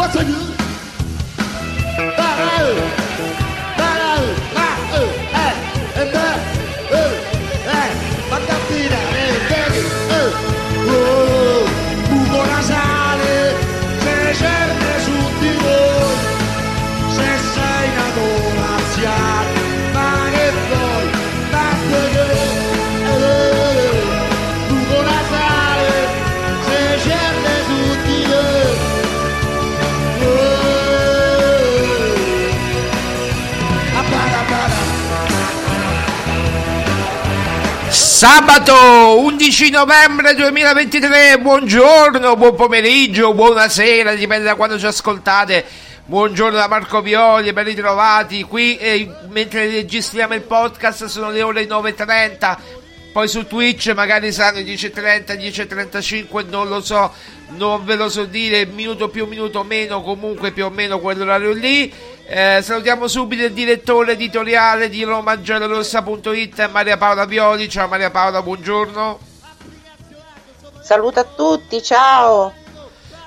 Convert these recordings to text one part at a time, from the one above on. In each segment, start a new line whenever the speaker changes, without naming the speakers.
What's a you?
Sabato 11 novembre 2023, buongiorno, buon pomeriggio, buonasera, dipende da quando ci ascoltate. Buongiorno da Marco Violi, ben ritrovati. Qui eh, mentre registriamo il podcast sono le ore 9.30. poi su Twitch magari saranno 10.30, 10.35, non lo so, non ve lo so dire, minuto più, minuto meno, comunque più o meno quell'orario lì. Eh, salutiamo subito il direttore editoriale di romagiallorossa.it, Maria Paola Violi. Ciao Maria Paola, buongiorno.
Saluto a tutti, ciao.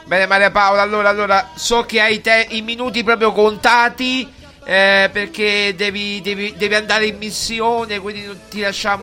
Bene Maria Paola, allora, allora so che hai te i minuti proprio contati eh, perché devi, devi, devi andare in missione, quindi ti lasciamo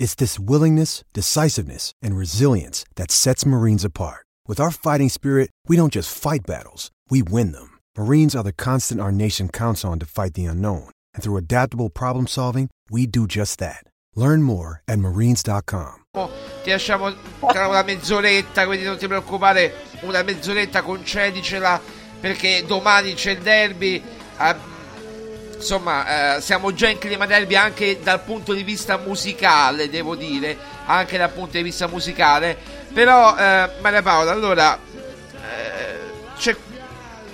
It's this willingness, decisiveness, and resilience that sets Marines apart. With our fighting spirit, we don't just fight battles, we win them. Marines are the constant our nation counts on to fight the unknown. And through adaptable problem solving, we do just that. Learn more at marines.com.
Ti lasciamo una mezz'oretta, quindi non ti preoccupare, una mezz'oretta concedicela perché domani c'è il derby. Ah, insomma, eh, siamo già in clima derby anche dal punto di vista musicale, devo dire, anche dal punto di vista musicale. Però, eh, Maria Paola, allora, eh,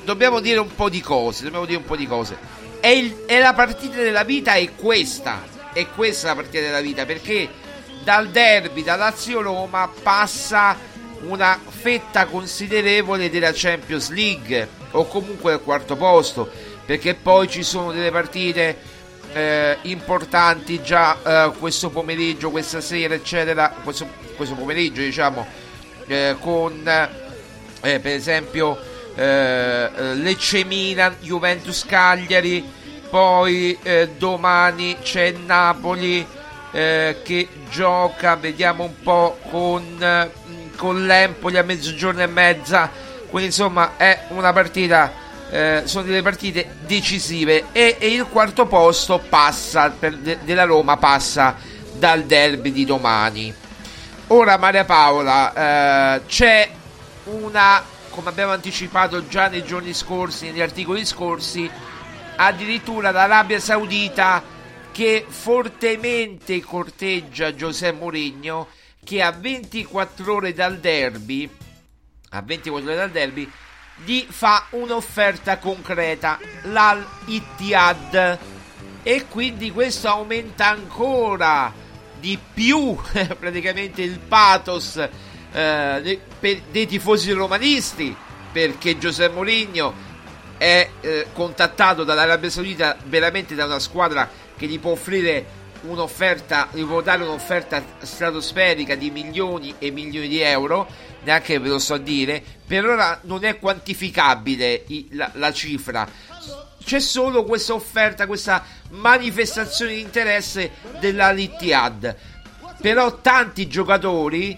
dobbiamo dire un po' di cose, dobbiamo dire un po' di cose. È, il, è la partita della vita, è questa, è questa la partita della vita, perché dal derby, da Lazio-Roma, passa una fetta considerevole della Champions League, o comunque al quarto posto, perché poi ci sono delle partite eh, importanti già eh, questo pomeriggio, questa sera, eccetera, questo, questo pomeriggio diciamo, eh, con eh, per esempio eh, Lecce Milan, Juventus Cagliari, poi eh, domani c'è Napoli che gioca, vediamo un po' con, con l'Empoli a mezzogiorno e mezza, quindi insomma è una partita eh, sono delle partite decisive e, e il quarto posto passa per, de, della Roma passa dal derby di domani. Ora Maria Paola eh, c'è una come abbiamo anticipato già nei giorni scorsi negli articoli scorsi addirittura l'Arabia Saudita che fortemente corteggia Giuseppe Mourinho che a 24 ore dal derby a 24 ore dal derby gli fa un'offerta concreta, l'Al Ittihad, e quindi questo aumenta ancora di più praticamente il pathos eh, dei, dei tifosi romanisti, perché Giuseppe Mourinho è eh, contattato dall'Arabia Saudita veramente da una squadra che gli può offrire un'offerta, può dare un'offerta stratosferica di milioni e milioni di euro neanche ve lo so dire, per ora non è quantificabile la, la cifra. C'è solo questa offerta, questa manifestazione di interesse della Littiad. Però tanti giocatori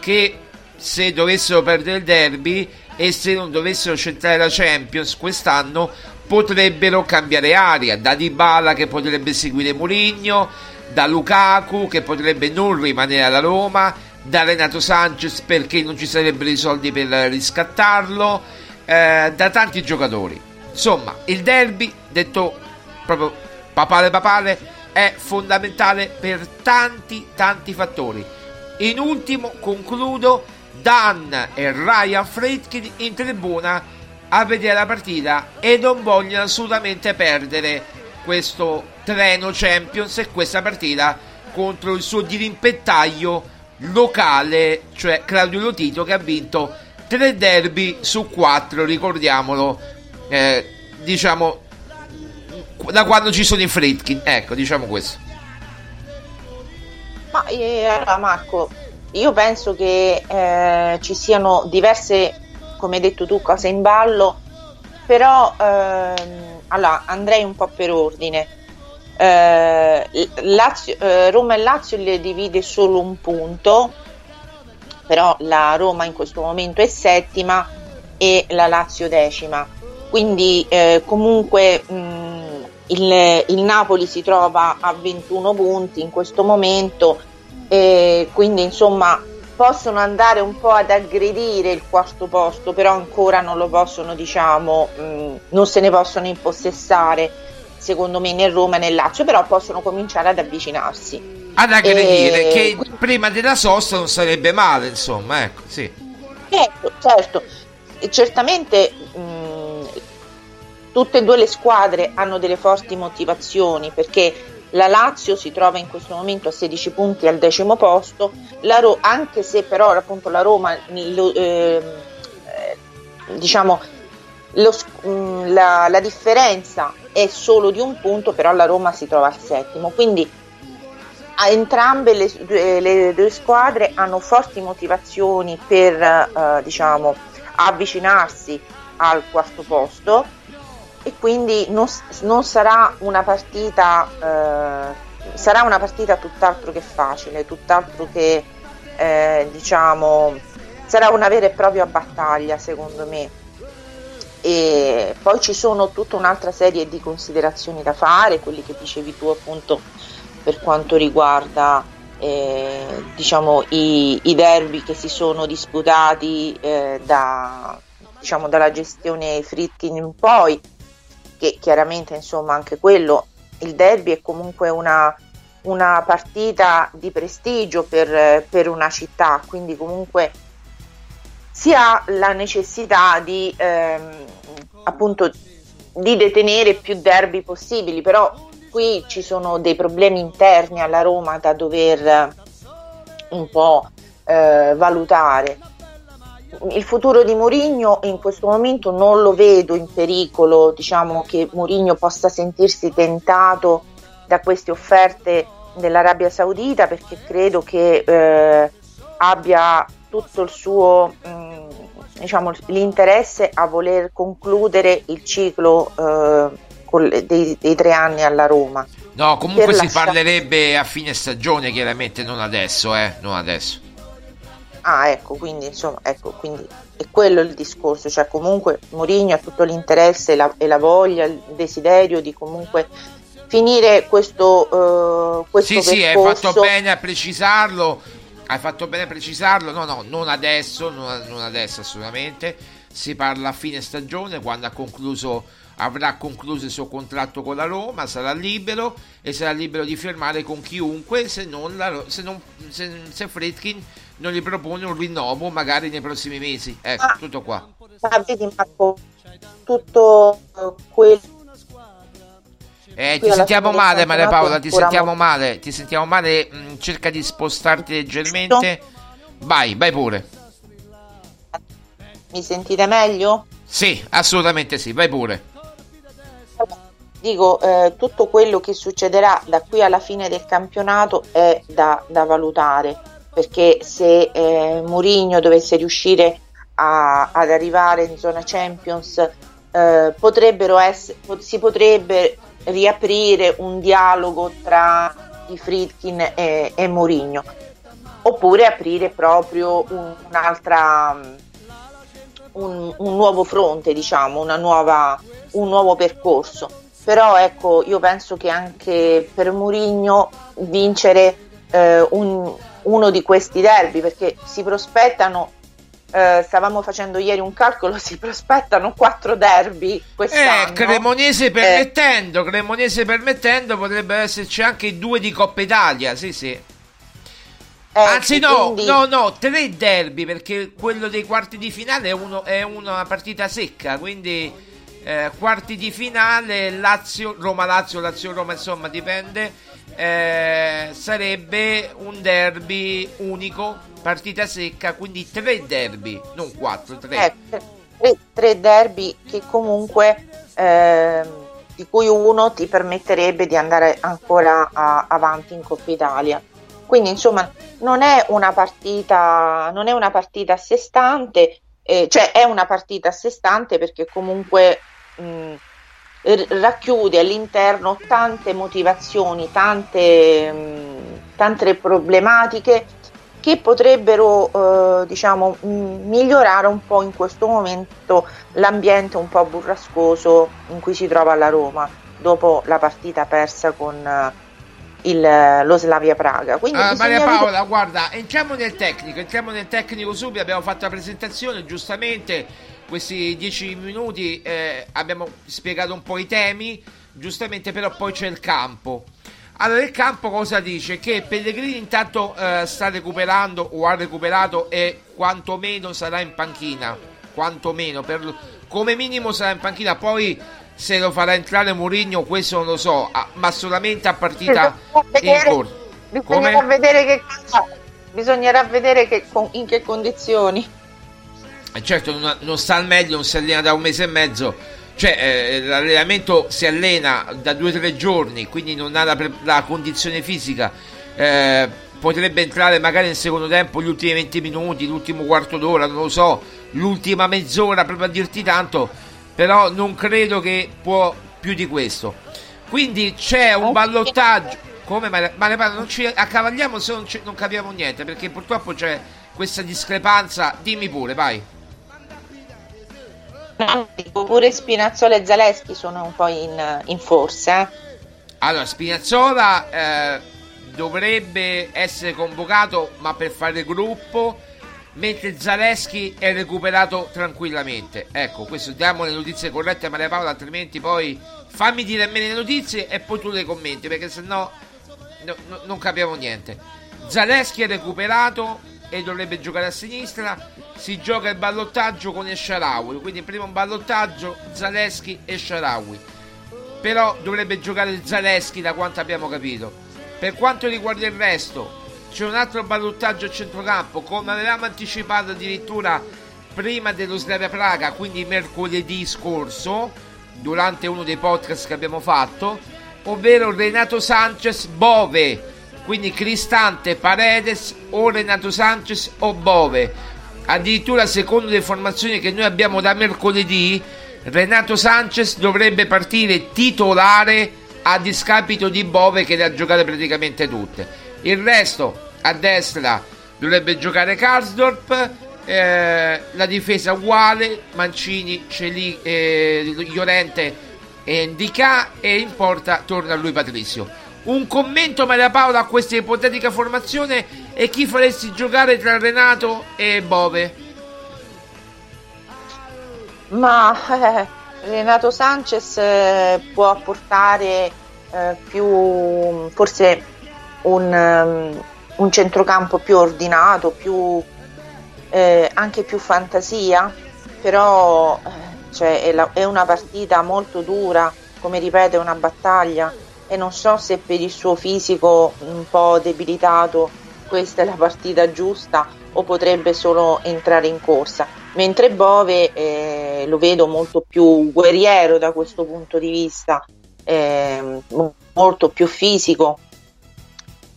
che se dovessero perdere il derby e se non dovessero centrare la Champions quest'anno potrebbero cambiare aria. Da Dybala che potrebbe seguire Mourinho, da Lukaku che potrebbe non rimanere alla Roma da Renato Sanchez perché non ci sarebbero i soldi per riscattarlo, eh, da tanti giocatori. Insomma, il derby, detto proprio papale papale, è fondamentale per tanti tanti fattori. In ultimo, concludo, Dan e Ryan Friedkin in tribuna a vedere la partita e non vogliono assolutamente perdere questo treno Champions e questa partita contro il suo dirimpettaio locale, cioè Claudio Lotito che ha vinto tre derby su quattro, ricordiamolo, eh, diciamo da quando ci sono i Fritkin, ecco, diciamo questo.
Ma eh, Marco, io penso che eh, ci siano diverse, come hai detto tu, cose in ballo, però ehm, allora andrei un po' per ordine. Eh, Lazio, eh, Roma e Lazio le divide solo un punto però la Roma in questo momento è settima e la Lazio decima. Quindi eh, comunque mh, il, il, Napoli si trova a 21 punti in questo momento quindi insomma possono andare un po' ad aggredire il quarto posto, però ancora non lo possono, diciamo, mh, non se ne possono impossessare, secondo me, né Roma né Lazio, però possono cominciare ad avvicinarsi.
Ad aggredire, e... che prima della sosta non sarebbe male, insomma, ecco, sì.
Certo, certo. certamente mh, tutte e due le squadre hanno delle forti motivazioni perché la Lazio si trova in questo momento a 16 punti al decimo posto, Ro- anche se però appunto la Roma lo, eh, diciamo lo, mh, la, la, differenza è solo di un punto, però la Roma si trova al settimo. Quindi entrambe le, le due squadre hanno forti motivazioni per eh, diciamo, avvicinarsi al quarto posto e quindi non, non sarà una partita eh, sarà una partita tutt'altro che facile, tutt'altro che eh, diciamo sarà una vera e propria battaglia secondo me. E poi ci sono tutta un'altra serie di considerazioni da fare, quelli che dicevi tu appunto per quanto riguarda eh, diciamo, i, i, derby che si sono disputati eh, da, diciamo, dalla gestione Fritkin in poi che chiaramente insomma anche quello, il derby è comunque una, una partita di prestigio per, per, una città, quindi comunque si ha la necessità di ehm, appunto di detenere più derby possibili, però qui ci sono dei problemi interni alla Roma da dover un po' eh, valutare il futuro di Mourinho in questo momento non lo vedo in pericolo, diciamo che Mourinho possa sentirsi tentato da queste offerte dell'Arabia Saudita perché credo che eh, abbia tutto il suo mh, mm, diciamo, l'interesse a voler concludere il ciclo eh, dei, dei, tre anni alla Roma.
No, comunque si lasciare... parlerebbe a fine stagione, chiaramente, non adesso, eh, non adesso.
Ah, ecco, quindi insomma, ecco, quindi è quello il discorso, cioè comunque Mourinho ha tutto l'interesse e la, e la voglia, il desiderio di comunque finire questo, uh, questo
sì, percorso. Sì, hai fatto bene a precisarlo, hai fatto bene a precisarlo, no, no, non adesso, non, non adesso assolutamente, si parla a fine stagione quando ha concluso avrà concluso il suo contratto con la Roma, sarà libero e sarà libero di firmare con chiunque se non, la, se, non se, se Fredkin non gli propone un rinnovo magari nei prossimi mesi. Ecco, ah, tutto qua.
Ah, vedi Marco, tutto quello
eh, ti sentiamo male Maria Paola, ti sentiamo male, ti sentiamo male, mm, cerca di spostarti leggermente. Vai, vai pure.
Mi sentite meglio?
Sì, assolutamente sì, vai pure.
Dico, eh, tutto quello che succederà da qui alla fine del campionato è da, da valutare perché se eh, Mourinho dovesse riuscire a, ad arrivare in zona Champions eh, potrebbero essere, si potrebbe riaprire un dialogo tra i Friedkin e, e Mourinho oppure aprire proprio un, un'altra un, un, nuovo fronte diciamo nuova, un nuovo percorso. Però ecco io penso che anche per Mourinho vincere eh, un, uno di questi derby perché si prospettano eh, stavamo facendo ieri un calcolo, si prospettano quattro derby quest'anno.
Eh, Cremonese permettendo, eh. Cremonese permettendo, potrebbero esserci anche due di Coppa Italia, sì sì. Eh, Anzi no, quindi... no, no, tre derby perché quello dei quarti di finale è, uno, è una partita secca, quindi eh, quarti di finale Lazio, Roma-Lazio, Lazio-Roma, insomma dipende eh, sarebbe un derby unico, partita secca, quindi tre derby, non quattro, tre.
Eh, tre, tre, derby che comunque eh, di cui uno ti permetterebbe di andare ancora a, avanti in Coppa Italia. Quindi insomma non è una partita, non è una partita a sé stante, eh, cioè è una partita a sé stante perché comunque mh, racchiude all'interno tante motivazioni, tante, mh, tante problematiche che potrebbero eh, diciamo, mh, migliorare un po' in questo momento l'ambiente un po' burrascoso in cui si trova la Roma dopo la partita persa con eh, il, lo Slavia Praga. Quindi
Ah, Maria Paola,
vedere-
guarda, entriamo nel tecnico, entriamo nel tecnico subito, abbiamo fatto la presentazione, giustamente questi dieci minuti eh, abbiamo spiegato un po' i temi, giustamente però poi c'è il campo. Allora il campo cosa dice? Che Pellegrini intanto eh, sta recuperando o ha recuperato e quantomeno sarà in panchina, quantomeno, per, come minimo sarà in panchina, poi se lo farà entrare Mourinho questo non lo so, ah, ma solamente a partita in corso.
Bisognerà
Come?
vedere che bisognerà vedere che, in che condizioni.
Eh, certo, non, non sta al meglio, non si allena da un mese e mezzo. Cioè, eh, l'allenamento si allena da due o tre giorni, quindi non ha la, la condizione fisica. Eh, potrebbe entrare magari nel secondo tempo gli ultimi 20 minuti, l'ultimo quarto d'ora, non lo so, l'ultima mezz'ora proprio a dirti tanto, però non credo che può più di questo. Quindi c'è un ballottaggio. Come Mare- Mare non ci accavagliamo se non, ci- non capiamo niente, perché purtroppo c'è questa discrepanza. Dimmi pure, vai.
Pure Spinazzola e Zaleschi sono un po' in, in forza. eh.
Allora, Spinazzola eh, dovrebbe essere convocato, ma per fare gruppo, mentre Zaleschi è recuperato tranquillamente. Ecco, questo diamo le notizie corrette a Maria Paola, altrimenti poi fammi dire a me le notizie e poi tu le commenti, perché sennò no, no, non capiamo niente. Zaleschi è recuperato e dovrebbe giocare a sinistra. Si gioca il ballottaggio con El Sharawi, quindi prima un ballottaggio Zaleschi e Sharawi però dovrebbe giocare Zaleschi da quanto abbiamo capito. Per quanto riguarda il resto, c'è un altro ballottaggio a centrocampo, come avevamo anticipato addirittura prima dello Slavia Praga, quindi mercoledì scorso, durante uno dei podcast che abbiamo fatto, ovvero Renato Sanchez Bove, quindi Cristante Paredes o Renato Sanchez o Bove. Addirittura secondo le informazioni che noi abbiamo da mercoledì, Renato Sanchez dovrebbe partire titolare a discapito di Bove che le ha giocate praticamente tutte. Il resto a destra dovrebbe giocare Karsdorp, eh, la difesa uguale, Mancini, Celi, eh, Llorente e Ndicà e in porta torna lui Patrizio. Un commento Maria Paola a questa ipotetica formazione e chi faresti giocare tra Renato e Bove?
Ma eh, Renato Sanchez eh, può apportare eh, più forse un, um, un centrocampo più ordinato, più, eh, anche più fantasia, però eh, cioè, è, la- è una partita molto dura, come ripeto, è una battaglia e non so se per il suo fisico un po' debilitato questa è la partita giusta o potrebbe solo entrare in corsa. Mentre Bove eh, lo vedo molto più guerriero da questo punto di vista, mo- molto più fisico.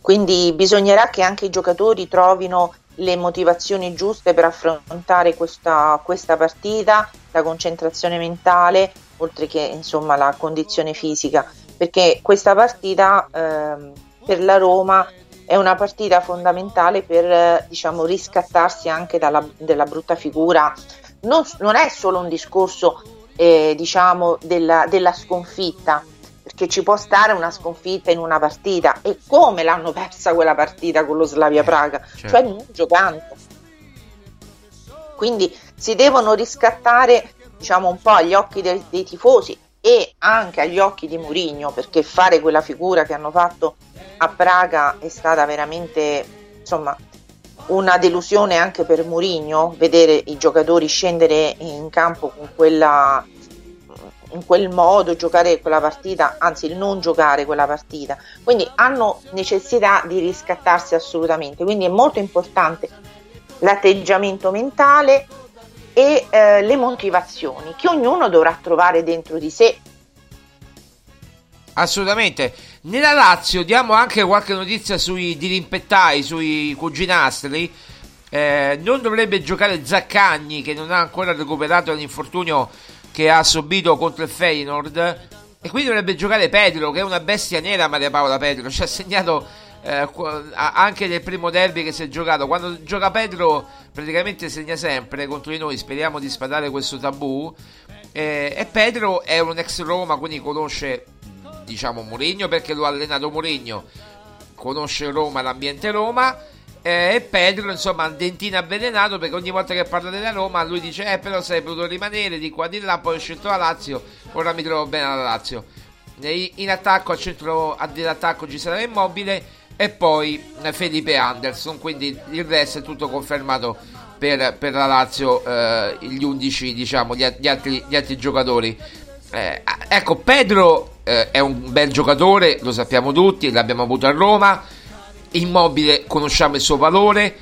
Quindi bisognerà che anche i giocatori trovino le motivazioni giuste per affrontare questa, questa partita, la concentrazione mentale, oltre che insomma la condizione fisica, perché questa partita ehm, per la Roma è una partita fondamentale per eh, diciamo, riscattarsi anche dalla, della brutta figura. Non, non è solo un discorso eh, diciamo, della, della sconfitta, perché ci può stare una sconfitta in una partita e come l'hanno persa quella partita con lo Slavia Praga,
certo.
cioè non giocando. Quindi si devono riscattare diciamo, un po' agli occhi dei, dei tifosi e anche agli occhi di Mourinho, perché fare quella figura che hanno fatto a Praga è stata veramente insomma una delusione anche per Mourinho vedere i giocatori scendere in campo con quella in quel modo giocare quella partita, anzi non giocare quella partita. Quindi hanno necessità di riscattarsi assolutamente. Quindi è molto importante l'atteggiamento mentale e eh, le motivazioni che ognuno dovrà trovare dentro di sé.
Assolutamente. Nella Lazio diamo anche qualche notizia sui dirimpettai, sui cuginastri. Eh, non dovrebbe giocare Zaccagni che non ha ancora recuperato l'infortunio che ha subito contro il Feyenoord. E quindi dovrebbe giocare Pedro, che è una bestia nera, Maria Paola Pedro. Ci ha segnato eh, anche nel primo derby che si è giocato. Quando gioca Pedro, praticamente segna sempre contro di noi. Speriamo di spadare questo tabù. Eh, e Pedro è un ex Roma, quindi conosce diciamo Mourinho perché lo ha allenato Mourinho. Conosce Roma, l'ambiente Roma. Eh, e Pedro, insomma, un dentino avvelenato perché ogni volta che parla della Roma lui dice: Eh, però sei potuto rimanere di qua di là. Poi ho scelto la Lazio. Ora mi trovo bene alla Lazio. In attacco, al centro dell'attacco ci sarà Immobile e poi Felipe Anderson. Quindi il resto è tutto confermato per, per la Lazio. Eh, gli 11, diciamo, gli, gli, altri, gli altri, giocatori. Eh, ecco, Pedro eh, è un bel giocatore, lo sappiamo tutti, l'abbiamo avuto a Roma Immobile conosciamo il suo valore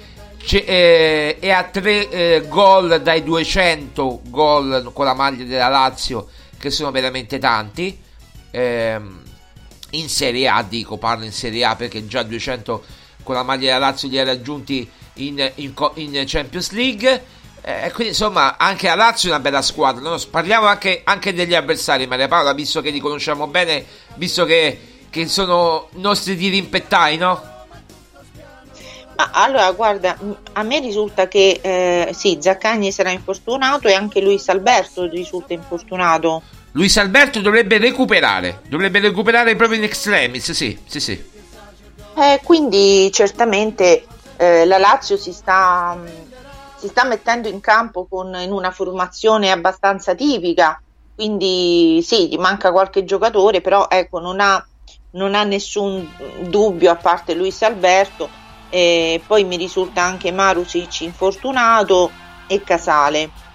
eh, e ha tre eh, gol dai 200 gol con la maglia della Lazio che sono veramente tanti eh, in Serie A dico parlo in Serie A perché già 200 con la maglia della Lazio li ha raggiunti in, in, in Champions League eh, quindi insomma anche la Lazio è una bella squadra no? parliamo anche, anche, degli avversari Maria Paola visto che li conosciamo bene visto che, che sono nostri dirimpettai no?
Ma allora, guarda, a me risulta che eh, sì, Zaccagni sarà infortunato e anche Luis Alberto risulta infortunato.
Luis Alberto dovrebbe recuperare, dovrebbe recuperare proprio in extremis, sì, sì, sì.
Eh, quindi certamente eh, la Lazio si sta, si sta, mettendo in campo con, in una formazione abbastanza tipica, quindi sì, gli manca qualche giocatore, però ecco, non ha, non ha nessun dubbio a parte Luis Alberto e poi mi risulta anche Marusic infortunato e Casale.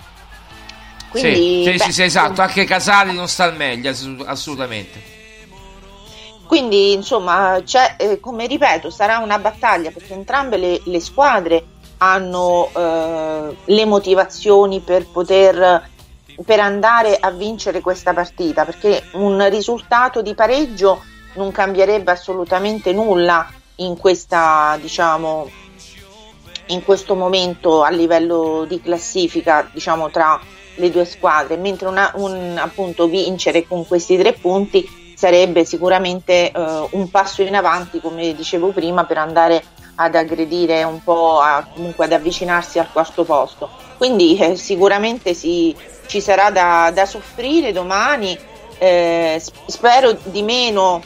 Quindi, sì, beh, sì, esatto, anche Casale non sta al meglio, assolutamente.
Quindi, insomma, eh, come ripeto, sarà una battaglia perché entrambe le, le squadre hanno eh, le motivazioni per poter per andare a vincere questa partita perché un risultato di pareggio non cambierebbe assolutamente nulla in questa diciamo in questo momento a livello di classifica diciamo tra le due squadre mentre una, un, appunto vincere con questi tre punti sarebbe sicuramente eh, un passo in avanti come dicevo prima per andare ad aggredire un po' a, comunque ad avvicinarsi al quarto posto. Quindi eh, sicuramente si, ci sarà da, da soffrire domani eh, spero di meno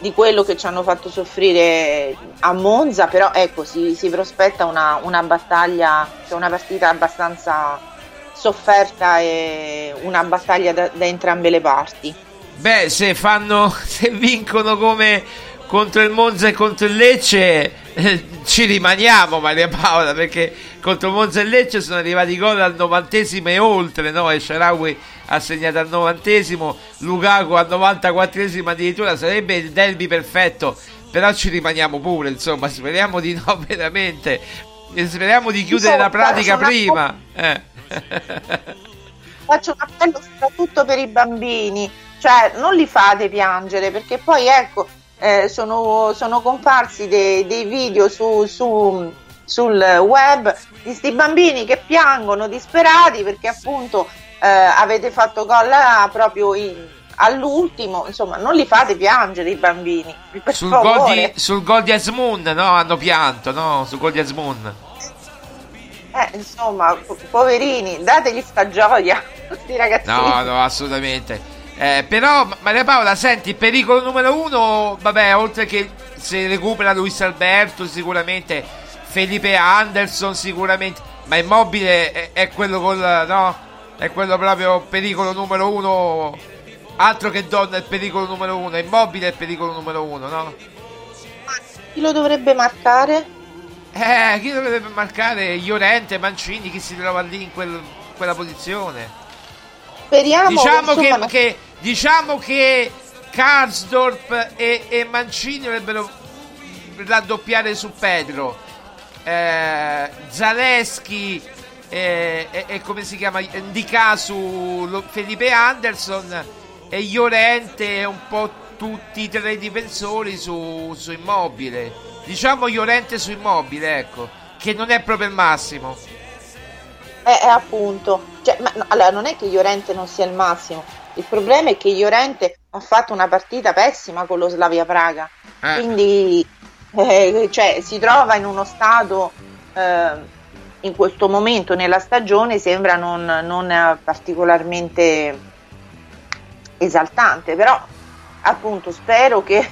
di quello che ci hanno fatto soffrire a Monza, però ecco, si, si prospetta una, una battaglia, cioè una partita abbastanza sofferta e una battaglia da, da entrambe le parti.
Beh, se fanno, se vincono come contro il Monza e contro il Lecce, eh, ci rimaniamo Maria Paola, perché contro Monza e Lecce sono arrivati gol al novantesimo e oltre, no? E Sharawi ha segnato al novantesimo, Lukaku al 94esimo addirittura sarebbe il derby perfetto, però ci rimaniamo pure, insomma, speriamo di no veramente, speriamo di chiudere la pratica prima. Eh.
Faccio un appello soprattutto per i bambini, cioè non li fate piangere perché poi ecco eh, sono, sono, comparsi dei, dei video su, su, sul web di questi bambini che piangono disperati perché appunto eh, avete fatto gol proprio in, all'ultimo, insomma, non li fate piangere i bambini.
sul, gol di, sul gol di Asmoon, no? Hanno pianto, no? Sul gol di Asmoon.
Eh, insomma, po- poverini, dategli sta gioia, questi ragazzini.
No, no, assolutamente. Eh, però, Maria Paola, senti, pericolo numero uno, vabbè, oltre che se recupera Luis Alberto, sicuramente Felipe Anderson, sicuramente, ma Immobile è, è quello col, no? è quello proprio pericolo numero uno. Altro che donna è il pericolo numero uno, immobile è il pericolo numero uno, no?
Chi lo dovrebbe marcare?
Eh, chi dovrebbe marcare? Iorente, Mancini, chi si trova lì in quel, quella posizione?
Speriamo
diciamo che, che, che, diciamo che Karsdorp e, e Mancini dovrebbero raddoppiare su Pedro. Eh, Zaleschi e, e, e come si chiama di caso Felipe Anderson e Llorente un po' tutti i tre difensori su, su immobile diciamo Llorente su immobile ecco che non è proprio il massimo.
Eh, eh appunto. Cioè, ma, no, allora non è che Llorente non sia il massimo. Il problema è che Llorente ha fatto una partita pessima con lo Slavia Praga. Eh. quindi eh, cioè, si trova in uno stato eh, in questo momento nella stagione sembra non, non particolarmente esaltante, però appunto spero che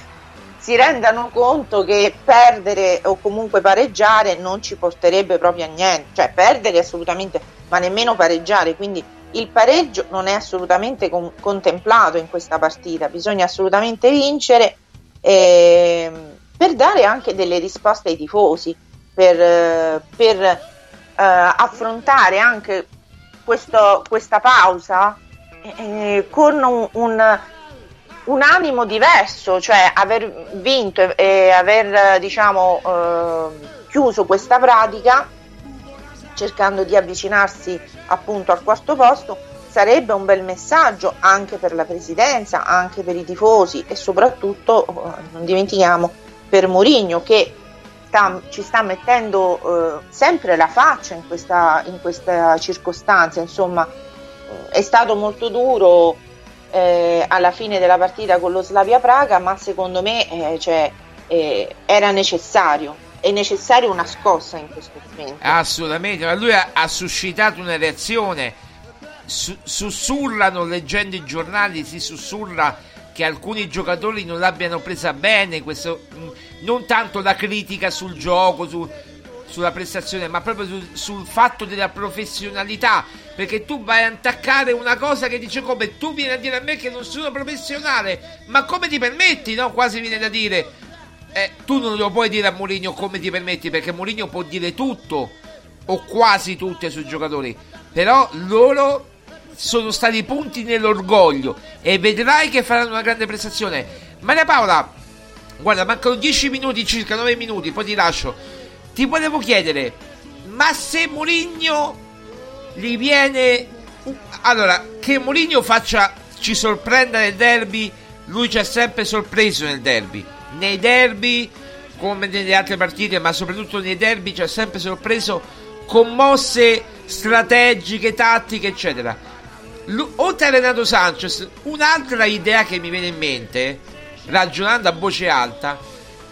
si rendano conto che perdere o comunque pareggiare non ci porterebbe proprio a niente, cioè perdere assolutamente, ma nemmeno pareggiare, quindi il pareggio non è assolutamente con- contemplato in questa partita, bisogna assolutamente vincere eh, per dare anche delle risposte ai tifosi, per, per eh, affrontare anche questo, questa pausa eh, con un, un un animo diverso, cioè aver vinto e, aver diciamo, eh, chiuso questa pratica cercando di avvicinarsi appunto al quarto posto sarebbe un bel messaggio anche per la presidenza, anche per i tifosi e soprattutto eh, non dimentichiamo per Mourinho che sta, ci sta mettendo eh, sempre la faccia in questa, in questa circostanza, insomma è stato molto duro eh, alla fine della partita con lo Slavia Praga, ma secondo me eh, cioè, eh, era necessario. È necessaria una scossa in questo momento.
Assolutamente, ma lui ha, ha suscitato una reazione. Su, sussurrano, leggendo i giornali, si sussurra che alcuni giocatori non l'abbiano presa bene. Questo, non tanto la critica sul gioco, su, sulla prestazione, ma proprio sul, sul fatto della professionalità perché tu vai a attaccare una cosa che dice come tu vieni a dire a me che non sono professionale, ma come ti permetti? No, quasi viene da dire. Eh, tu non lo puoi dire a Mourinho come ti permetti, perché Mourinho può dire tutto o quasi tutto ai suoi giocatori. Però loro sono stati punti nell'orgoglio e vedrai che faranno una grande prestazione. Maria Paola, guarda, mancano 10 minuti, circa 9 minuti, poi ti lascio. Ti volevo chiedere, ma se Mourinho gli viene allora che Mourinho faccia ci sorprenda nel derby lui ci ha sempre sorpreso nel derby. Nei derby come nelle altre partite ma soprattutto nei derby ci ha sempre sorpreso con mosse strategiche tattiche eccetera. L- oltre a Renato Sanchez un'altra idea che mi viene in mente ragionando a voce alta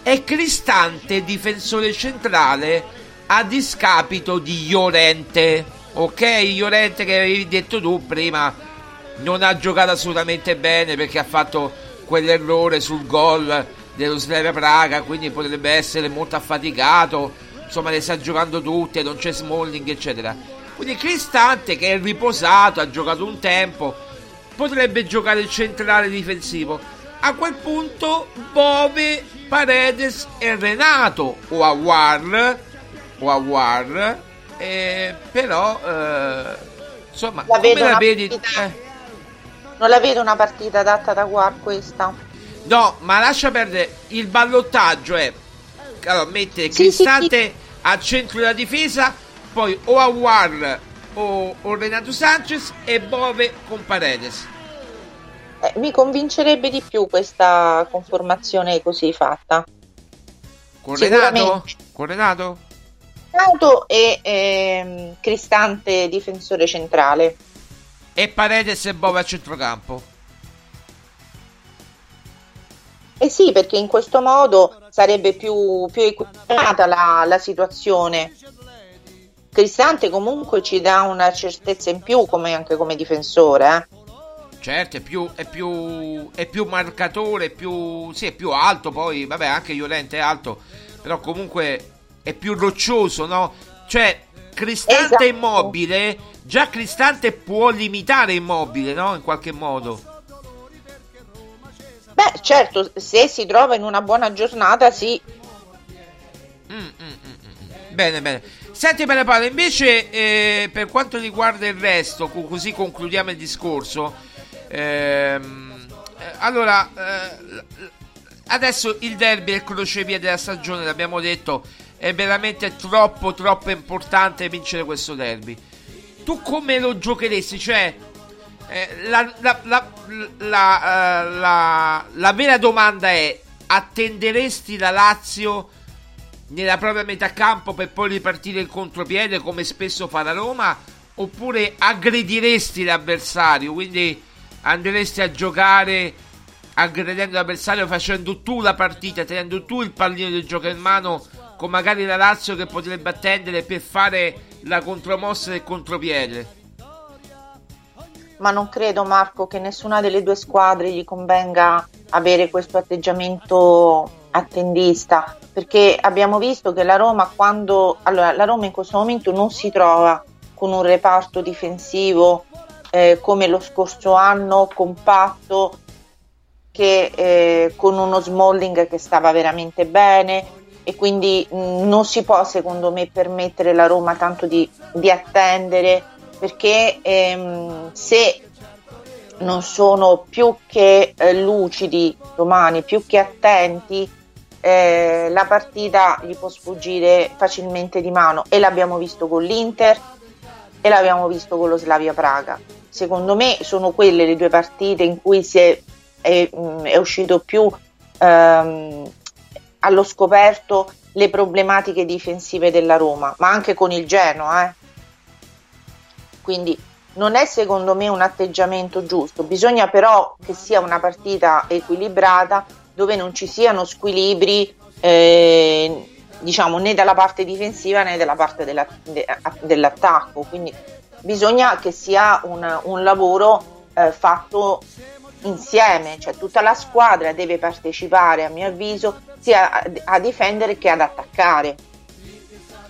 è Cristante difensore centrale a discapito di Llorente Ok, Llorente che avevi detto tu prima non ha giocato assolutamente bene perché ha fatto quell'errore sul gol dello Slavia Praga, quindi potrebbe essere molto affaticato, insomma le sta giocando tutte, non c'è Smalling eccetera. Quindi Cristante che è riposato, ha giocato un tempo, potrebbe giocare il centrale difensivo. A quel punto Bove, Paredes e Renato o Awar o Awar eh, però eh, insomma
la
come la vedi
eh. non la vedo una partita adatta da guard questa
no ma lascia perdere il ballottaggio è allora, mettere sì, Cristante sì, sì. al centro della difesa poi o Awar o, o Renato Sanchez e Bove con Paredes
eh, mi convincerebbe di più questa conformazione così fatta
con Renato? con Renato?
E ehm, Cristante difensore centrale.
E Paredes e Bove a centrocampo.
Eh sì, perché in questo modo sarebbe più, più equilibrata la, la situazione. Cristante comunque ci dà una certezza in più come, anche come difensore. Eh?
Certo, è più, è, più, è più marcatore, è più, sì, è più alto poi, vabbè anche Llorente è alto, però comunque è più roccioso, no? Cioè, Cristante esatto. immobile, già Cristante può limitare immobile, no? In qualche modo.
Beh, certo, se si trova in una buona giornata, sì.
Mm, mm, mm, mm. bene, bene. Senti, bene Paolo, invece eh, per quanto riguarda il resto, così concludiamo il discorso. Ehm, eh, allora, eh, adesso il derby è il crocevia della stagione, l'abbiamo detto è veramente troppo troppo importante vincere questo derby. Tu come lo giocheresti? Cioè, eh, la, la, la, uh, la, vera domanda è: attenderesti la Lazio nella propria metà campo per poi ripartire il contropiede come spesso fa la Roma? Oppure aggrediresti l'avversario? Quindi andresti a giocare aggredendo l'avversario, facendo tu la partita, tenendo tu il pallino del gioco in mano, con magari la Lazio che potrebbe attendere per fare la contromossa del contropiede.
Ma non credo, Marco, che nessuna delle due squadre gli convenga avere questo atteggiamento attendista, perché abbiamo visto che la Roma quando allora la Roma in questo momento non si trova con un reparto difensivo eh, come lo scorso anno compatto che eh, con uno Smalling che stava veramente bene e quindi mh, non si può secondo me permettere la Roma tanto di, di attendere perché ehm, se non sono più che eh, lucidi domani, più che attenti, eh, la partita gli può sfuggire facilmente di mano e l'abbiamo visto con l'Inter e l'abbiamo visto con lo Slavia Praga. Secondo me sono quelle le due partite in cui si è è, mm, è uscito più ehm, allo scoperto le problematiche difensive della Roma, ma anche con il Genoa. Eh. Quindi non è secondo me un atteggiamento giusto, bisogna però che sia una partita equilibrata dove non ci siano squilibri eh, diciamo né dalla parte difensiva né dalla parte della, de, dell'attacco, quindi bisogna che sia un, un lavoro eh, fatto insieme, cioè tutta la squadra deve partecipare, a mio avviso, sia a, a difendere che ad attaccare.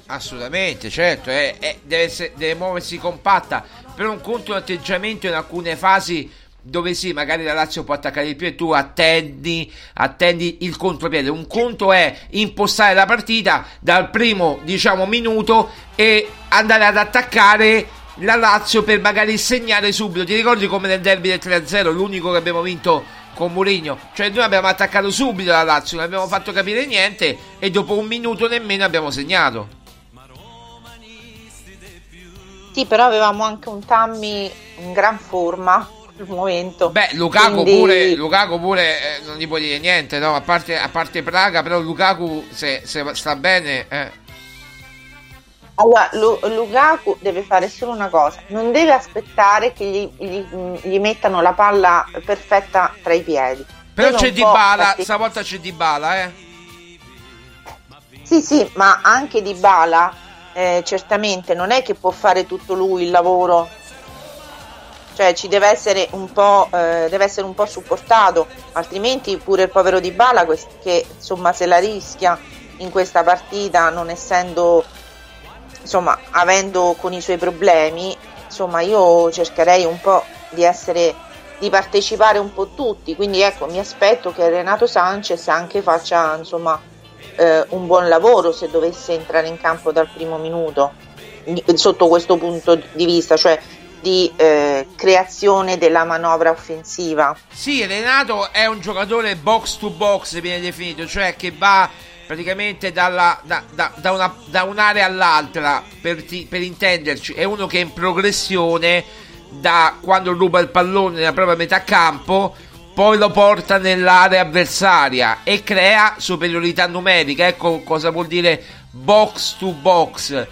Assolutamente, certo, è, è, deve, essere, deve, muoversi compatta. Per un conto un atteggiamento in alcune fasi dove sì, magari la Lazio può attaccare di più e tu attendi, attendi il contropiede. Un conto è impostare la partita dal primo, diciamo, minuto e andare ad attaccare la Lazio per magari segnare subito. Ti ricordi come nel derby del 3-0, l'unico che abbiamo vinto con Mourinho? Cioè noi abbiamo attaccato subito la Lazio, non abbiamo fatto capire niente e dopo un minuto nemmeno abbiamo segnato.
Sì, però avevamo anche un Tammy in gran forma al momento.
Beh, Lukaku Quindi... pure, Lukaku pure eh, non gli puoi dire niente, no? A parte, a parte Praga, però Lukaku se, se sta bene... Eh.
Allora, Lukaku deve fare solo una cosa, non deve aspettare che gli, gli, gli mettano la palla perfetta tra i piedi.
Però c'è Di Bala, farti... stavolta c'è Di Bala, eh?
Sì, sì, ma anche Di Bala eh, certamente non è che può fare tutto lui il lavoro. Cioè ci deve essere un po', eh, deve essere un po' supportato, altrimenti pure il povero Di Bala che insomma se la rischia in questa partita non essendo insomma, avendo con i suoi problemi, insomma, io cercherei un po' di essere di partecipare un po' tutti, quindi ecco, mi aspetto che Renato Sanchez anche faccia, insomma, eh, un buon lavoro se dovesse entrare in campo dal primo minuto sotto questo punto di vista, cioè di eh, creazione della manovra offensiva.
Sì, Renato è un giocatore box to box, viene definito, cioè che va praticamente dalla, da, da, da, una, da, un'area all'altra, per, ti, per intenderci, è uno che è in progressione da quando ruba il pallone nella propria metà campo, poi lo porta nell'area avversaria e crea superiorità numerica. Ecco cosa vuol dire box to box.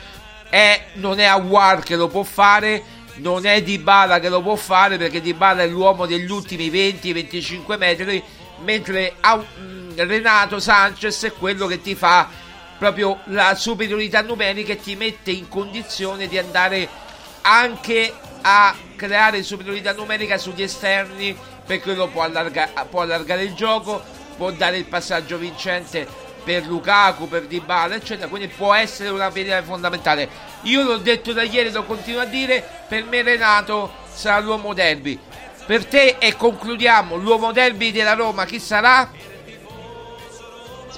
È, non è Awar che lo può fare, non è Dybala che lo può fare perché Dybala è l'uomo degli ultimi 20-25 metri, mentre Renato Sanchez è quello che ti fa proprio la superiorità numerica e ti mette in condizione di andare anche a creare superiorità numerica sugli esterni perché lo può, allarga- può allargare il gioco, può dare il passaggio vincente per Lukaku, per Dybala, eccetera. Quindi può essere una pedina fondamentale. Io l'ho detto da ieri, lo continuo a dire, per me Renato sarà l'uomo derby. Per te e concludiamo, l'uomo derby della Roma chi sarà?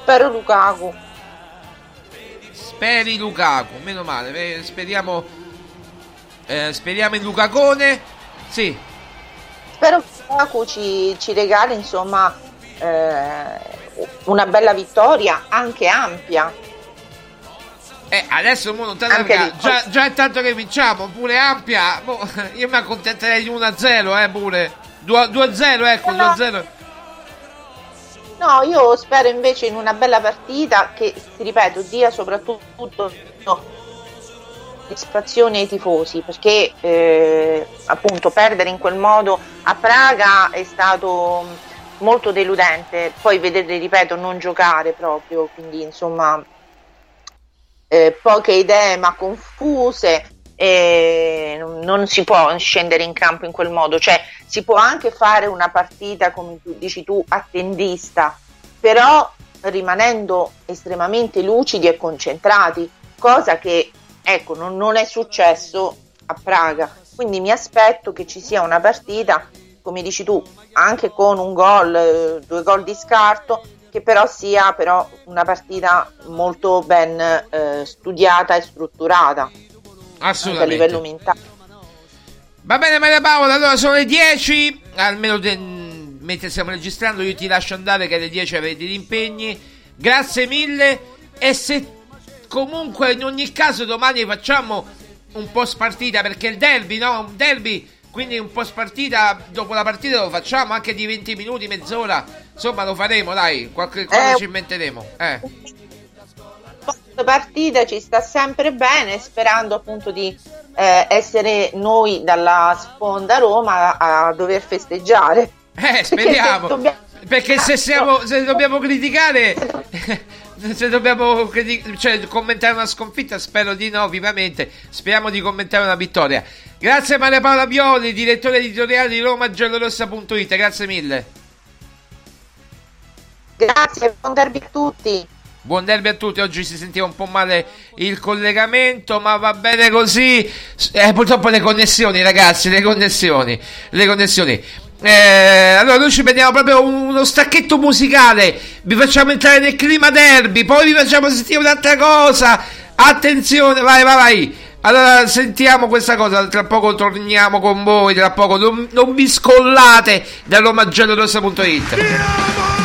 Spero Lukaku.
Speri Lukaku, meno male. Speriamo, eh, speriamo in Lucacone. Sì.
Spero che Lukaku ci, ci regali insomma eh, una bella vittoria, anche ampia.
Eh, adesso mo non te la già, già è tanto che vinciamo, pure ampia. Mo, io mi accontenterei di 1-0, eh, pure. 2-0, ecco, no. 2-0.
No, io spero invece in una bella partita che, ti ripeto, dia soprattutto soddisfazione ai tifosi perché eh, appunto perdere in quel modo a Praga è stato molto deludente. Poi vedete, ripeto, non giocare proprio, quindi insomma eh, poche idee ma confuse. E non si può scendere in campo in quel modo, cioè si può anche fare una partita, come tu, dici tu, attendista, però rimanendo estremamente lucidi e concentrati, cosa che ecco, non, non è successo a Praga. Quindi mi aspetto che ci sia una partita, come dici tu, anche con un gol, eh, due gol di scarto, che però sia però una partita molto ben eh, studiata e strutturata
Assolutamente.
a livello mentale.
Va bene Maria Paola, allora sono le 10, almeno de- mentre stiamo registrando io ti lascio andare che alle 10 avete gli impegni. Grazie mille e se comunque in ogni caso domani facciamo un po' spartita perché il derby, no? Un derby, quindi un po' spartita dopo la partita lo facciamo anche di 20 minuti, mezz'ora. Insomma, lo faremo, dai, qualche cosa
Eh.
ci inventeremo. Eh.
Questa partita ci sta sempre bene, sperando appunto di eh, essere noi dalla sponda Roma a, a dover festeggiare.
Eh, speriamo.
Dobbiamo-
Perché se, siamo, se dobbiamo criticare, se dobbiamo cioè, commentare una sconfitta, spero di no, vivamente. Speriamo di commentare una vittoria. Grazie Maria Paola Bioli, direttore editoriale di RomaGiallorossa.it. Grazie mille.
Grazie, buon derby a tutti.
Buon derby a tutti, oggi si sentiva un po' male il collegamento, ma va bene così. Eh, purtroppo le connessioni, ragazzi, le connessioni, le connessioni. Eh, allora noi ci prendiamo proprio uno stacchetto musicale, vi facciamo entrare nel clima derby, poi vi facciamo sentire un'altra cosa. Attenzione, vai, vai, vai. Allora sentiamo questa cosa, tra poco torniamo con voi, tra poco non, non vi scollate da romagiallorossa.it.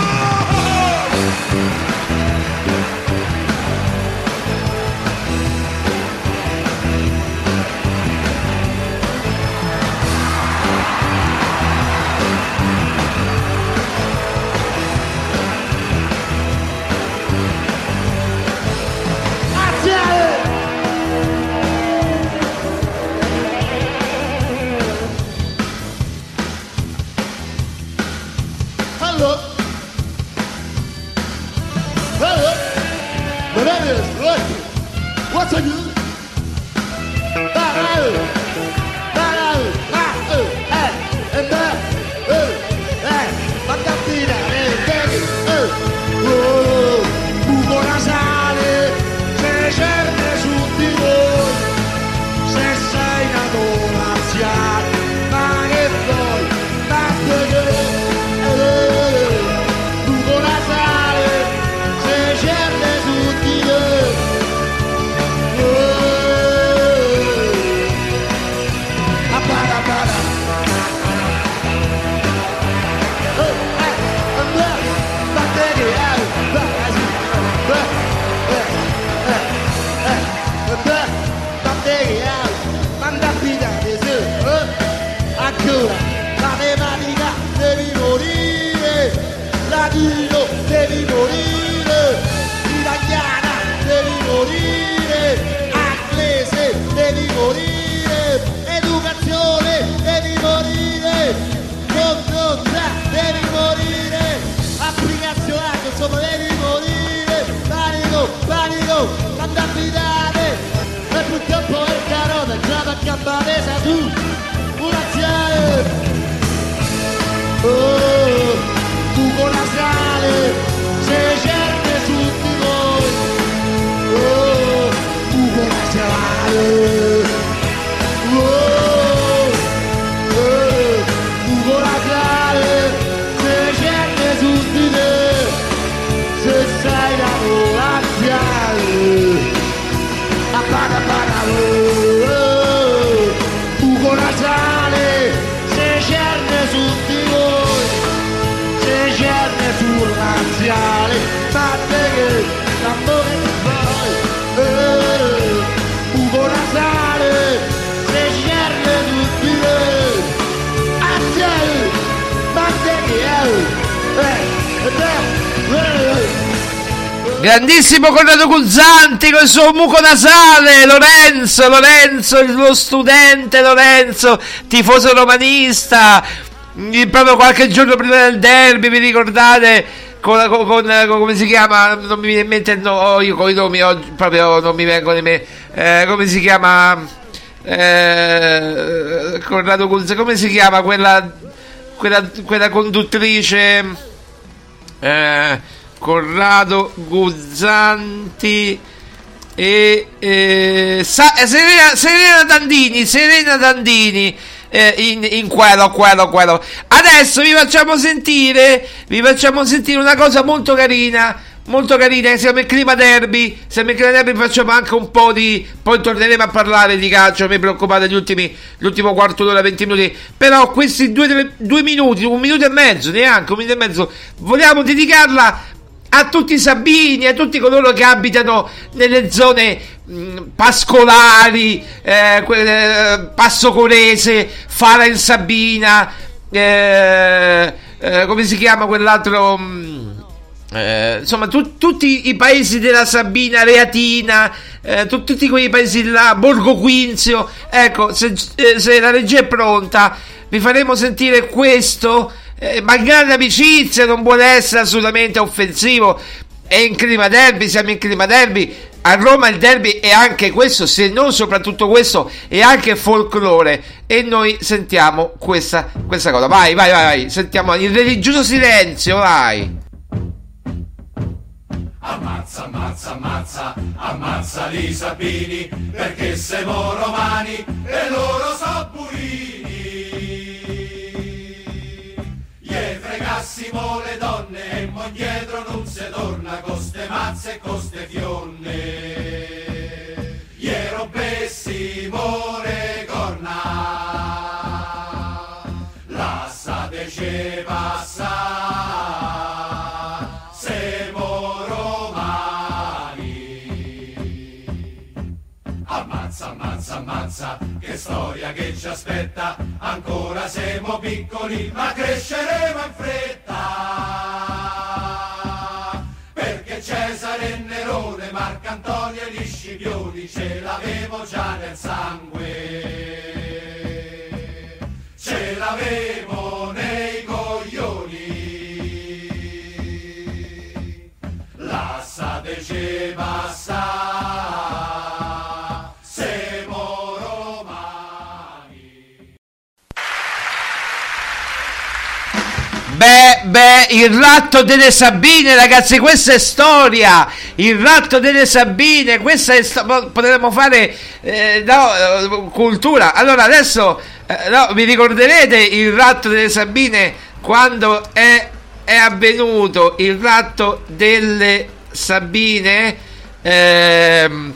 nasale,
Grandissimo Corrado Guzzanti con il suo muco nasale, Lorenzo, Lorenzo, lo studente Lorenzo, tifoso romanista. mm, proprio qualche giorno prima del derby, vi ricordate? Con, con, con- come si chiama? Non mi viene in mente nome, oh, io con i nomi oggi proprio non mi vengono in mente. Eh, come si chiama? Eh, Corrado Gunz, come si chiama quella, quella, quella conduttrice? Eh, Corrado Guzzanti e eh, Sa- Serena, Serena Dandini Serena Dandini eh, in, in quello, quello, quello. Adesso vi facciamo sentire vi facciamo sentire una cosa molto carina molto carina siamo in clima derby. Siamo in clima derby facciamo anche un po' di poi torneremo a parlare di calcio vi preoccupate gli ultimi l'ultimo quarto d'ora 20 minuti. Però questi due, due minuti un minuto e mezzo neanche un minuto e mezzo vogliamo dedicarla a tutti i sabini, a tutti coloro che abitano nelle zone mh, pascolari, eh, que- eh, Passo Corese, Fara in Sabina, eh, eh, come si chiama quell'altro? mh, eh, insomma, tu- tutti i paesi della Sabina, Reatina, eh, tu- tutti quei paesi là, Borgo Quinzio. Ecco, se, eh, se la regia è pronta, vi faremo sentire questo. Eh, magari l'amicizia non vuole essere assolutamente offensivo. È in clima derby, siamo in clima derby. A Roma il derby è anche questo, se non soprattutto questo, è anche folklore. E noi sentiamo questa, questa cosa. Vai, vai, vai, vai. Sentiamo il religioso silenzio, vai.
Ammazza, ammazza, ammazza, ammazza li Sabini, perché siamo romani e loro so purini. Fregassimo le donne e mo dietro non si torna con ste mazze e con ste fionne. Gli rompessimo ammazza, che storia che ci aspetta, ancora siamo piccoli ma cresceremo in fretta. Perché Cesare e Nerone, Marcantonio e gli Scipioni ce l'avevo già nel sangue. Ce l'avevo nei coglioni. Lasciateci passare,
Beh, beh, il ratto delle Sabine, ragazzi, questa è storia. Il ratto delle Sabine, questa è sto- po- potremmo fare eh, no, eh, cultura. Allora, adesso eh, no, vi ricorderete il ratto delle Sabine quando è, è avvenuto il ratto delle Sabine? Ehm,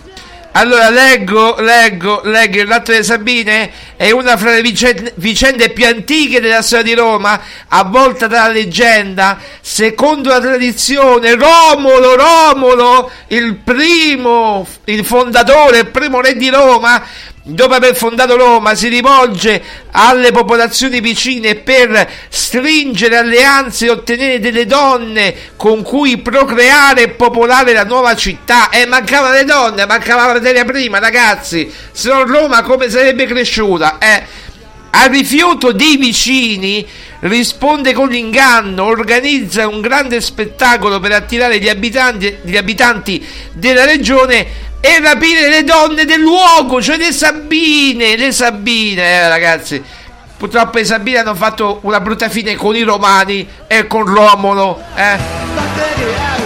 allora, leggo, leggo, leggo il ratto delle Sabine è una fra le vicende, vicende più antiche della storia di Roma, avvolta dalla leggenda. Secondo la tradizione, Romolo, Romolo, il primo, il fondatore, il primo re di Roma, dopo aver fondato Roma, si rivolge alle popolazioni vicine per stringere alleanze e ottenere delle donne con cui procreare e popolare la nuova città. E mancavano le donne, mancava la materia prima, ragazzi. Se no Roma come sarebbe cresciuta? Eh. Al rifiuto dei vicini risponde con l'inganno, organizza un grande spettacolo per attirare gli abitanti, gli abitanti della regione e rapire le donne del luogo, cioè le Sabine, le Sabine, eh, ragazzi. Purtroppo le Sabine hanno fatto una brutta fine con i Romani e con Romolo, eh.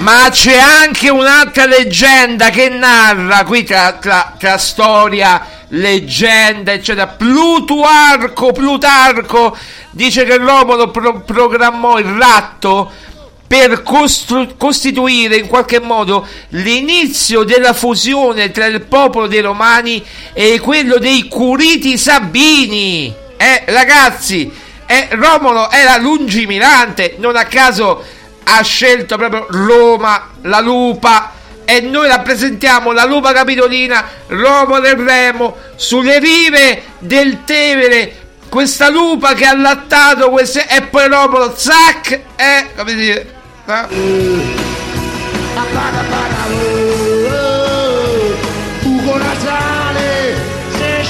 Ma c'è anche un'altra leggenda che narra qui tra, tra- tra storia, leggenda, eccetera. Plutarco, Plutarco dice che Romolo pro- programmò il ratto per costru- costituire in qualche modo l'inizio della fusione tra il popolo dei Romani e quello dei Curiti Sabini. Eh, ragazzi, eh, Romolo era lungimirante, non a caso ha scelto proprio Roma, la lupa, e noi rappresentiamo la Lupa Capitolina, Roma del Remo, sulle rive del Tevere. Questa lupa che ha allattato queste, e poi Romolo, zac, e come dire, no?
Ugo Nasale, se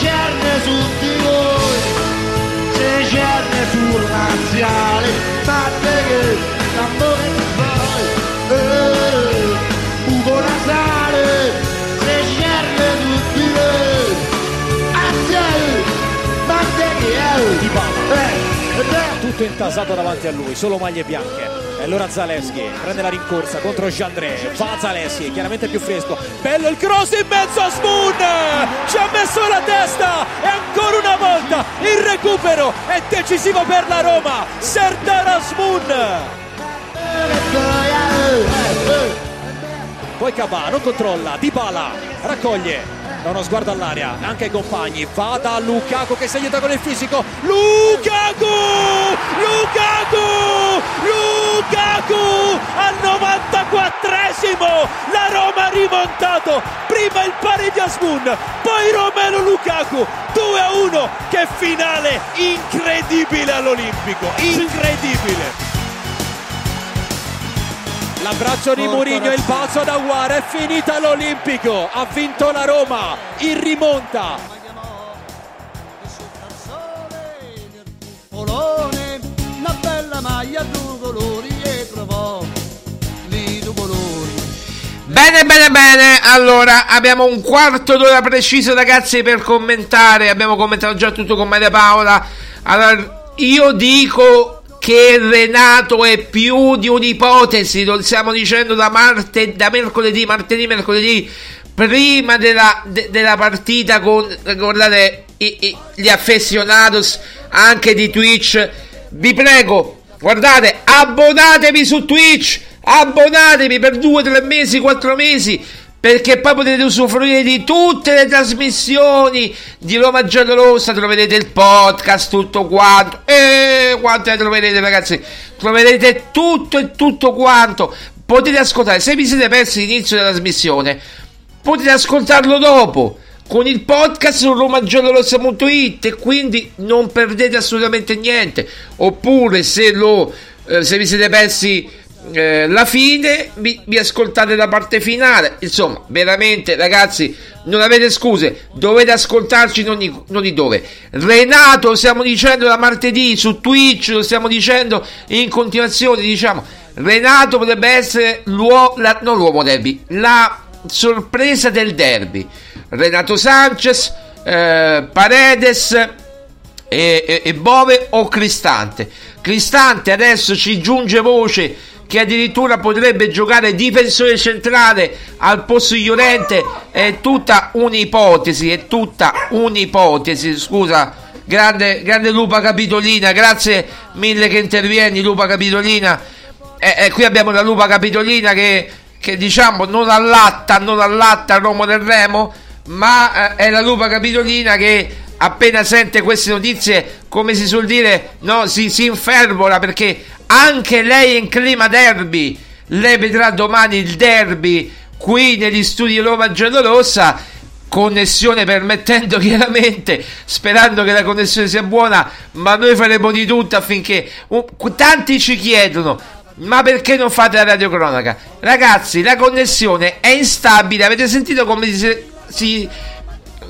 tutto intasato davanti a lui, solo maglie bianche. E allora Zaleschi prende la rincorsa contro Jandré, fa Zaleschi, chiaramente più fresco. Bello il cross in mezzo a Spoon! Ci ha messo la testa e ancora una volta il recupero è decisivo per la Roma. Serdar Spoon! Poi Cabà non controlla, Dybala raccoglie, da uno sguardo all'aria, anche ai compagni, va da Lukaku che si aiuta con il fisico, Lukaku! Lukaku! Lukaku! Al 94esimo la Roma ha rimontato, prima il pareggio a Spoon, poi Romero Lukaku, 2 a 1, che finale incredibile all'Olimpico, incredibile! L'abbraccio di Mourinho, il balzo da Guara, è finita l'Olimpico, ha vinto la Roma, in rimonta.
Polone, una bella maglia due colori e trovò lì due colori.
Bene, bene, bene. Allora, abbiamo un quarto d'ora preciso, ragazzi, per commentare. Abbiamo commentato già tutto con Maria Paola. Allora, io dico che Renato è più di un'ipotesi. Lo stiamo dicendo da, marte, da mercoledì, martedì, mercoledì, prima della, de- della partita con, guardate, i- i- gli affezionados anche di Twitch. Vi prego, guardate, abbonatevi su Twitch. Abbonatevi per due, tre mesi, quattro mesi. Perché poi potete usufruire di tutte le trasmissioni di Roma Giallorossa. Troverete il podcast, tutto quanto. E quanto ne troverete, ragazzi? Troverete tutto e tutto quanto. Potete ascoltare. Se vi siete persi l'inizio della trasmissione, potete ascoltarlo dopo con il podcast su romagiallorossa.it quindi non perdete assolutamente niente. Oppure se, lo, eh, se vi siete persi eh, la fine, vi, vi ascoltate la parte finale. Insomma, veramente ragazzi, non avete scuse, dovete ascoltarci in ogni, dove. Renato, stiamo dicendo da martedì su Twitch, lo stiamo dicendo in continuazione, diciamo, Renato potrebbe essere l'uomo, la, non l'uomo derby, la sorpresa del derby. Renato Sanchez, eh, Paredes e, e, e Bove o Cristante. Cristante adesso ci giunge voce che addirittura potrebbe giocare difensore centrale al posto di Llorente. È tutta un'ipotesi, è tutta un'ipotesi. Scusa, grande, grande Lupa Capitolina, grazie mille che intervieni, Lupa Capitolina. E, e qui abbiamo la Lupa Capitolina che, che diciamo non allatta, non allatta Roma del Remo, ma eh, è la Lupa Capitolina che appena sente queste notizie, come si suol dire, no, si, si infervola perché anche lei in clima derby. Lei vedrà domani il derby qui negli studi di Roma Giallorossa. Connessione permettendo chiaramente, sperando che la connessione sia buona, ma noi faremo di tutto affinché. Uh, tanti ci chiedono: ma perché non fate la radiocronaca? Ragazzi, la connessione è instabile. Avete sentito come si, si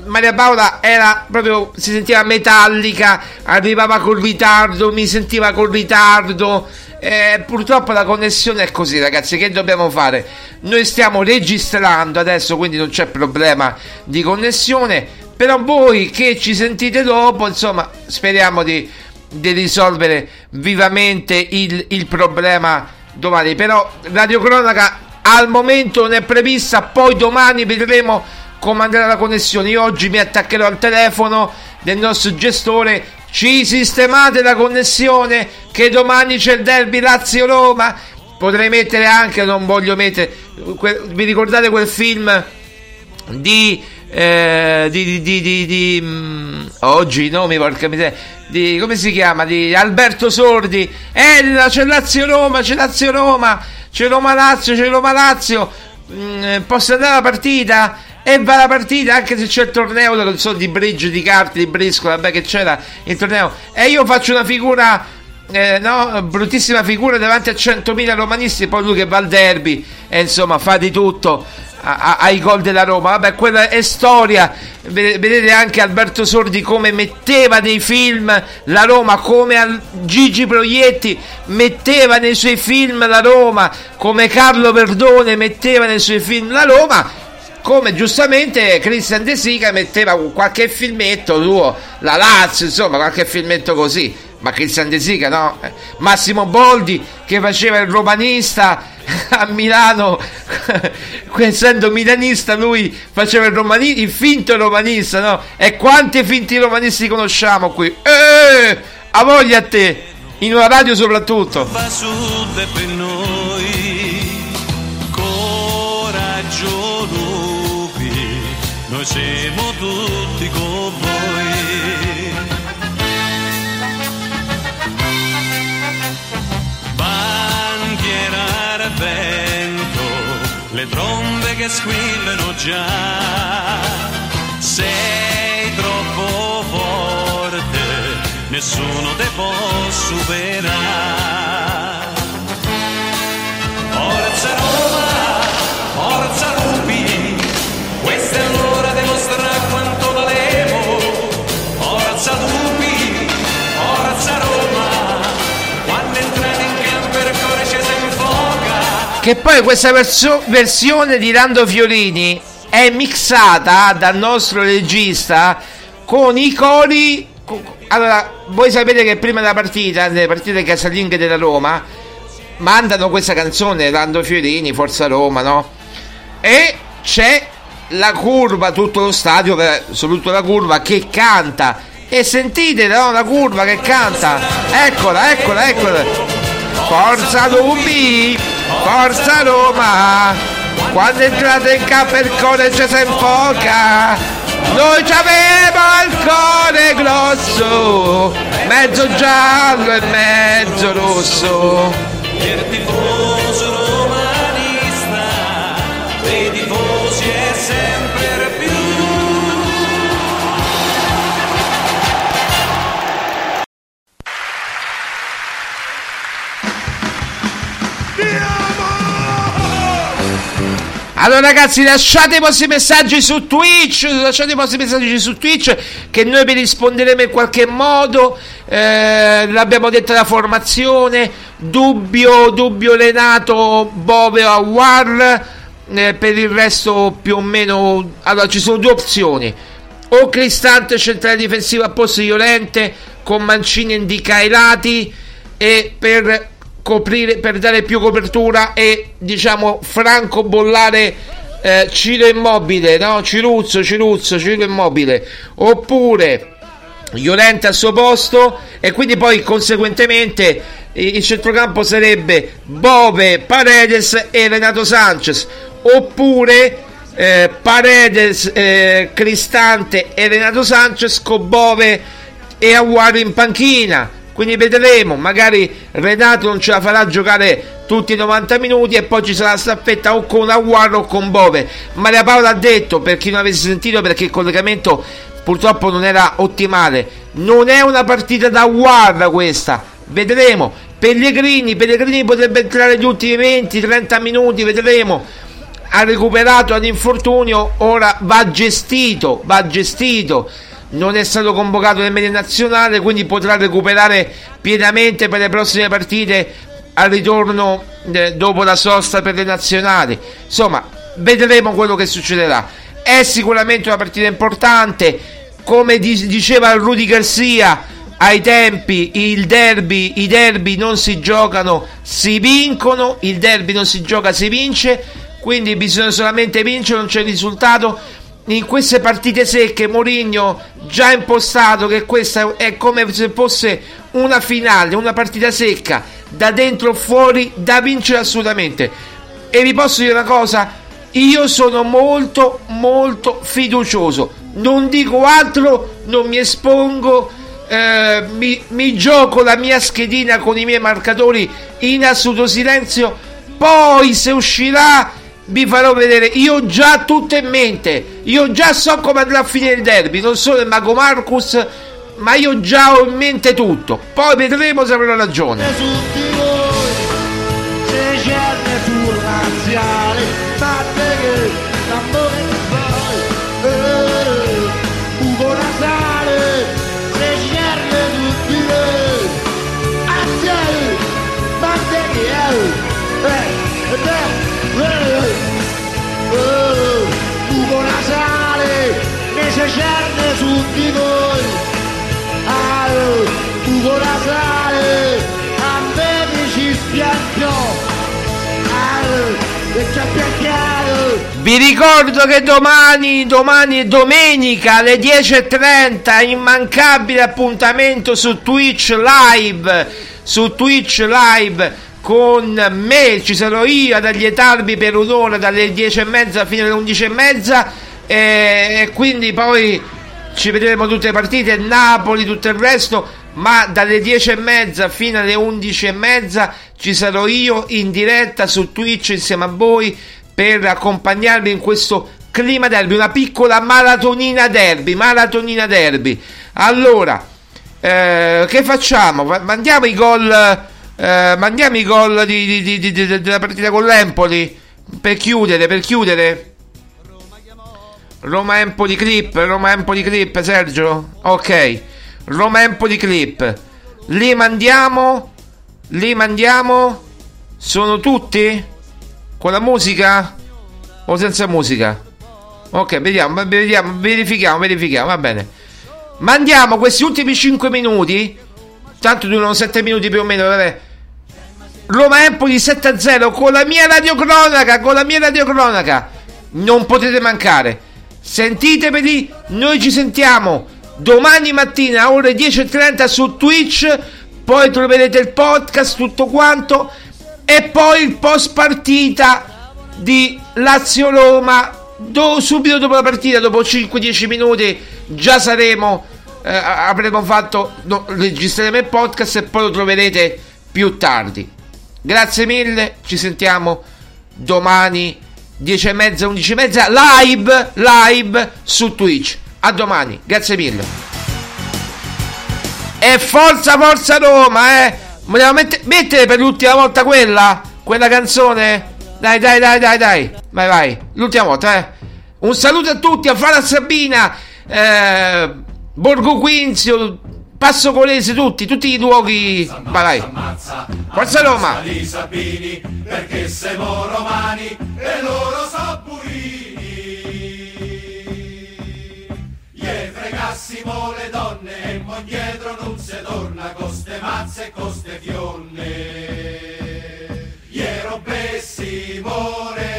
Maria Paola era proprio si sentiva metallica, arrivava con ritardo, mi sentiva con ritardo. Eh, purtroppo la connessione è così, ragazzi. Che dobbiamo fare? Noi stiamo registrando adesso, quindi non c'è problema di connessione. Però voi che ci sentite dopo, insomma, speriamo di, di risolvere vivamente il, il problema domani. Però radiocronaca al momento non è prevista, poi domani vedremo come andrà la connessione. Io oggi mi attaccherò al telefono del nostro gestore. Ci sistemate la connessione che domani c'è il derby Lazio-Roma. Potrei mettere anche, non voglio mettere. Que, vi ricordate quel film di. Eh, di, di, di, di, di mm, oggi no mi porca miseria di come si chiama di Alberto Sordi eh c'è Lazio Roma c'è Lazio Roma c'è Roma Lazio c'è Roma Lazio mm, posso andare alla partita? E va la partita anche se c'è il torneo non so, di bridge, di carte, di briscola, vabbè che c'era il torneo. E io faccio una figura, eh, no, bruttissima figura davanti a 100.000 romanisti, poi lui che va al derby e insomma fa di tutto ai gol della Roma. Vabbè, quella è storia. Ve- Vedete anche Alberto Sordi come metteva nei film la Roma, come Gigi Proietti metteva nei suoi film la Roma, come Carlo Verdone metteva nei suoi film la Roma. Come giustamente Christian De Sica metteva qualche filmetto suo, la Lazio, insomma, qualche filmetto così. Ma Christian De Sica, no? Eh, Massimo Boldi che faceva il romanista a Milano, essendo milanista, lui faceva il, romani- il finto romanista, no? E quanti finti romanisti conosciamo qui? Eh, a voglia a te, in una radio soprattutto.
Siamo tutti con voi. Bandiera al vento le trombe che squillano già. Sei troppo forte nessuno te può superare
Che poi questa verso- versione di Lando Fiorini è mixata dal nostro regista con i cori. con- Allora, voi sapete che prima della partita, nelle partite casalinghe della Roma, mandano questa canzone Lando Fiorini, Forza Roma, no? E c'è la curva, tutto lo stadio, soprattutto la curva, che canta. E sentite, no? La curva che canta. Eccola, eccola, eccola. Forza Rubi, Forza Roma. Quando entrate in campo il cuore ci si infoca. Noi avevo il cuore grosso, mezzo giallo e mezzo rosso. Allora ragazzi lasciate i vostri messaggi su Twitch, lasciate i vostri messaggi su Twitch che noi vi risponderemo in qualche modo, eh, l'abbiamo detto la formazione, dubbio, dubbio Renato, Bove o War, eh, per il resto più o meno, allora ci sono due opzioni, o Cristante centrale difensivo a posto di Llorente con Mancini indica ai lati e per coprire per dare più copertura e diciamo Franco bollare eh, Ciro Immobile no? Ciruzzo Ciruzzo Ciro Immobile. Oppure Llorente al suo posto e quindi poi conseguentemente il centrocampo sarebbe Bove, Paredes e Renato Sanchez. Oppure eh, Paredes, eh, Cristante e Renato Sanchez con Bove e Aguaro in panchina quindi vedremo magari Renato non ce la farà giocare tutti i 90 minuti e poi ci sarà la staffetta o con Aguaro o con Bove. Maria Paola ha detto per chi non avesse sentito perché il collegamento purtroppo non era ottimale non è una partita da guarda questa. Vedremo. Pellegrini Pellegrini potrebbe entrare gli ultimi 20-30 minuti vedremo. Ha recuperato ad infortunio ora va gestito va gestito non è stato convocato nel media nazionale quindi potrà recuperare pienamente per le prossime partite al ritorno eh, dopo la sosta per le nazionali. Insomma vedremo quello che succederà. È sicuramente una partita importante. Come di- diceva Rudy Garcia ai tempi derby i derby non si giocano si vincono il derby non si gioca si vince. Quindi bisogna solamente vincere non c'è risultato in queste partite secche Mourinho già impostato che questa è come se fosse una finale, una partita secca da dentro fuori da vincere assolutamente. E vi posso dire una cosa? Io sono molto molto fiducioso. Non dico altro non mi espongo eh, mi, mi gioco la mia schedina con i miei marcatori in assoluto silenzio. Poi se uscirà vi farò vedere. Io già tutto in mente. Io già so come andrà a finire il derby. Non solo il Mago Marcus, ma io già ho in mente tutto. Poi vedremo se avrò ragione.
Su voi se cerne su di voi, Ah, Ugo Nasale, a me ci piantato.
Vi ricordo che domani, domani è domenica alle 10.30, immancabile appuntamento su Twitch Live, su Twitch Live con me, ci sarò io ad allietarvi per un'ora dalle 10.30 fino alle 11.30 e, e quindi poi ci vedremo tutte le partite, Napoli, tutto il resto, ma dalle 10.30 fino alle 11.30 ci sarò io in diretta su Twitch insieme a voi per accompagnarvi in questo clima derby, una piccola maratonina derby, maratonina derby. Allora, eh, che facciamo? Mandiamo i gol, eh, mandiamo i gol di- di- di- della partita con l'Empoli per chiudere, per chiudere. Roma Empoli clip, Roma Empoli clip, Sergio. Ok. Roma Empoli clip. Li mandiamo? Li mandiamo? Sono tutti? Con la musica? O senza musica? Ok, vediamo, vediamo, verifichiamo, verifichiamo, va bene. Mandiamo questi ultimi 5 minuti. Tanto durano 7 minuti più o meno, vabbè. Roma Empoli 7-0 con la mia radiocronaca, con la mia radiocronaca. Non potete mancare. Sentiteveli, noi ci sentiamo domani mattina a ore 10.30 su Twitch, poi troverete il podcast, tutto quanto, e poi il post partita di Lazio-Roma, do- subito dopo la partita, dopo 5-10 minuti, già saremo, eh, avremo fatto, no, registreremo il podcast e poi lo troverete più tardi. Grazie mille, ci sentiamo domani 10 e mezza, 11 e mezza, live, live su Twitch. A domani, grazie mille. E forza, forza Roma, eh! Vogliamo mette- mettere per l'ultima volta quella? Quella canzone? Dai, dai, dai, dai, dai. Vai, vai. L'ultima volta, eh. Un saluto a tutti, a Fara Sabina, eh, Borgo Quinzio, Passo Colese, tutti, tutti i luoghi. Vai, vai. Forza Roma!
Di Sabini, perché siamo romani e loro so purini. Gli fregassimo le donne e mo dietro non si torna con ste mazze e con ste fionne. Gli rompessimo le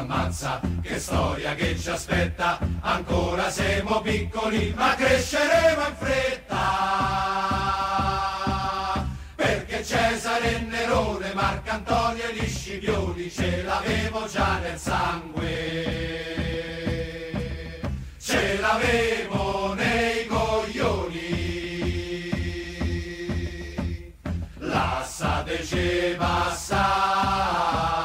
Ammazza, che storia che ci aspetta, ancora siamo piccoli ma cresceremo in fretta. Perché Cesare e Nerone, Marcantonio e gli Scipioni ce l'avevo già nel sangue. Ce l'avevo nei coglioni. Lasciateci passare,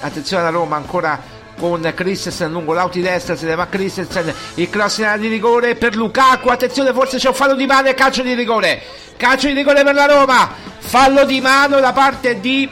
Attenzione a Roma ancora con Christensen lungo l'auti destra se ne va Christensen. Il cross in area di rigore per Lukaku. Attenzione forse c'è un fallo di mano e calcio di rigore. Calcio di rigore per la Roma. Fallo di mano da parte di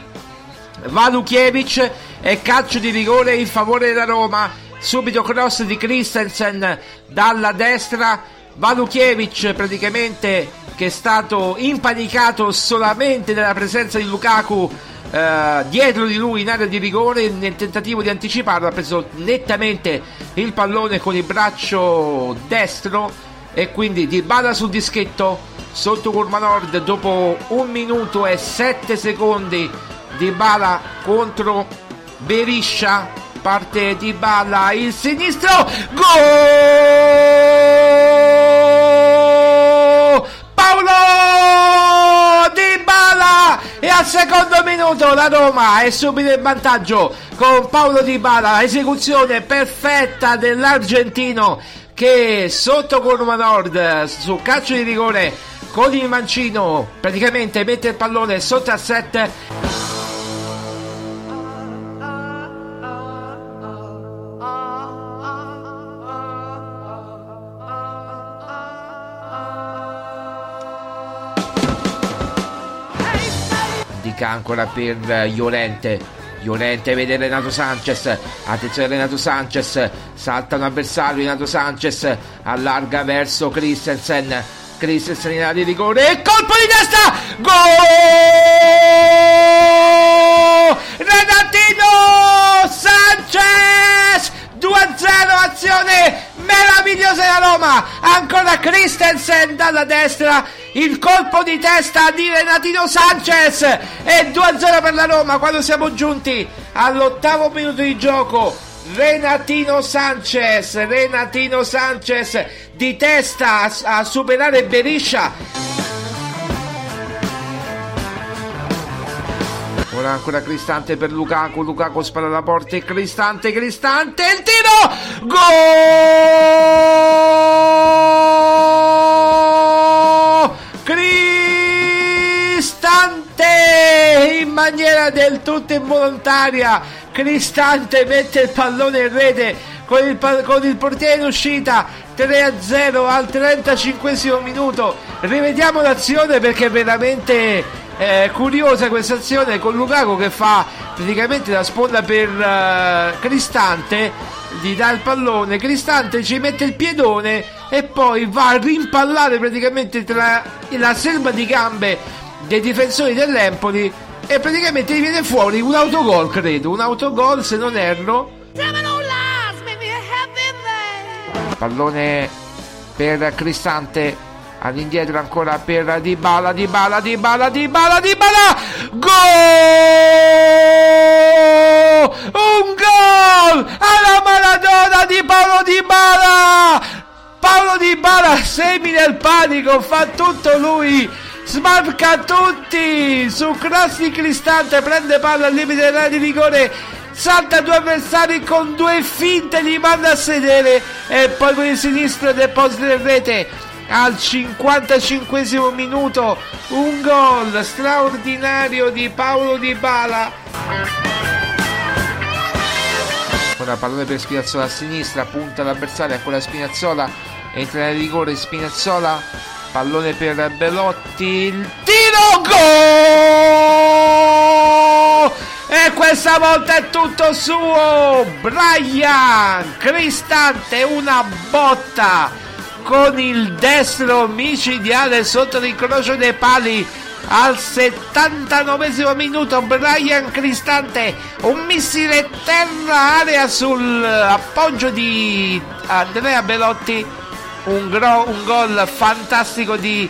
Valukiewicz e calcio di rigore in favore della Roma. Subito cross di Christensen dalla destra. Valukiewicz praticamente che è stato impanicato solamente dalla presenza di Lukaku eh, dietro di lui in area di rigore nel tentativo di anticiparlo ha preso nettamente il pallone con il braccio destro e quindi Di Bala sul dischetto sotto curva nord dopo un minuto e sette secondi Di Bala contro Beriscia parte Di Bala il sinistro gol secondo minuto la Roma è subito in vantaggio con Paolo Di Bala, esecuzione perfetta dell'argentino che sotto con Roma Nord su calcio di rigore con il mancino praticamente mette il pallone sotto a 7 Dica ancora per Llorente. Llorente vede Renato Sanchez. Attenzione Renato Sanchez. Salta un avversario Renato Sanchez. Allarga verso Christensen. Christensen in area di rigore. E colpo di testa! Gol! Renatino Sanchez 2-0 azione meravigliosa della Roma. Ancora Christensen dalla destra. Il colpo di testa di Renatino Sanchez. E 2-0 per la Roma quando siamo giunti all'ottavo minuto di gioco. Renatino Sanchez Renatino Sanchez di testa a, a superare Beriscia Ora ancora Cristante per Lukaku, Lukaku spara alla porta e Cristante, Cristante, il tiro! Gol! Cristante in maniera del tutto involontaria. Cristante mette il pallone in rete con il, con il portiere in uscita 3-0 al 35 minuto. Rivediamo l'azione perché veramente eh, curiosa questa azione con Lukaku che fa praticamente la sponda per uh, Cristante gli dà il pallone Cristante ci mette il piedone e poi va a rimpallare praticamente tra la selva di gambe dei difensori dell'Empoli e praticamente gli viene fuori un autogol credo un autogol se non erro. Pallone per Cristante all'indietro ancora per Di Bala, Di Bala, Di Bala, Di Bala, Di Bala, gol! Un gol alla Maradona di Paolo Di Bala! Paolo Di Bala semi nel panico, fa tutto lui, smarca tutti, su cross di Cristante, prende palla al limite dell'area di rigore, salta due avversari con due finte, li manda a sedere e poi con il sinistro deposita in rete al 55 minuto un gol straordinario di Paolo Di Bala. Ora pallone per Spinazzola a sinistra punta l'avversario ancora Spinazzola entra nel rigore Spinazzola pallone per Belotti il tiro gol! E questa volta è tutto suo! Brian Cristante una botta con il destro micidiale sotto l'incrocio dei pali. Al 79 minuto Brian Cristante un missile terra area sull'appoggio di Andrea Belotti. Un, gro- un gol fantastico di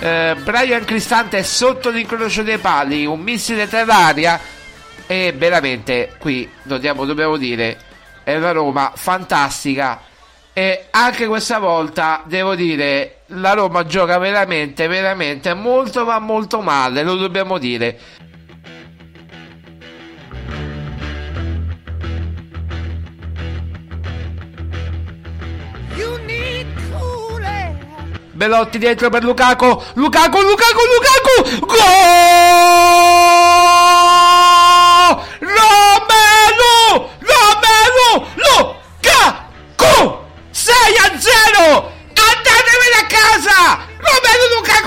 eh, Brian Cristante sotto l'incrocio dei pali. Un missile terra aria e veramente qui dobbiamo, dobbiamo dire è la Roma fantastica e anche questa volta devo dire la Roma gioca veramente, veramente molto ma molto male, lo dobbiamo dire. Belotti dietro per Lukaku, Lukaku, Lukaku, Lukaku, gol!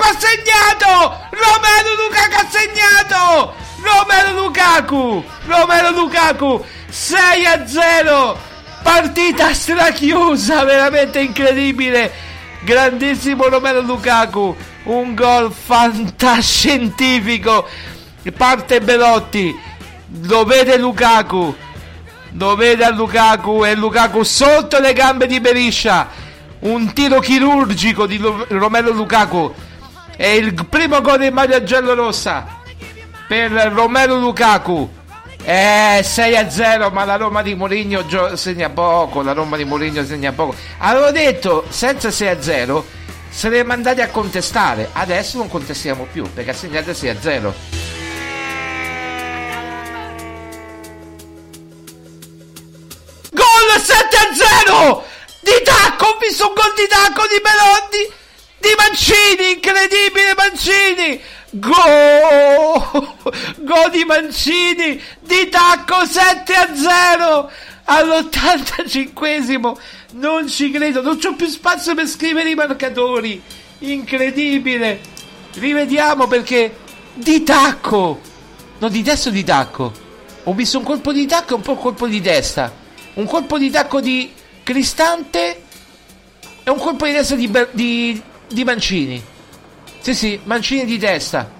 Ha segnato! Romelu Lukaku ha segnato! Romelu Lukaku! Romelu Lukaku! 6 a 0! Partita strachiusa, veramente incredibile! Grandissimo Romelu Lukaku! Un gol fantascientifico! Parte Belotti! Lo vede Lukaku! lo vede a Lukaku e Lukaku sotto le gambe di Beriscia un tiro chirurgico di Romero Lukaku e il primo gol in maglia giallorossa per Romero Lukaku. Eh, 6 a 0, ma la Roma di Mourinho gio- segna poco. La Roma di Mourinho segna poco. Avevo detto senza 6 a 0 saremmo andati a contestare. Adesso non contestiamo più perché ha segnato 6 a 0. Gol 7 a 0 di tacco. Ho visto un gol di tacco di Melotti di Mancini, incredibile Mancini, Go! Go di Mancini di tacco 7 a 0 all'85esimo. Non ci credo, non c'ho più spazio per scrivere i marcatori. Incredibile. Rivediamo perché di tacco. No, di testa o di tacco? Ho visto un colpo di tacco e un po' un colpo di testa. Un colpo di tacco di Cristante e un colpo di testa di, di, di Mancini. Sì, sì, Mancini di testa.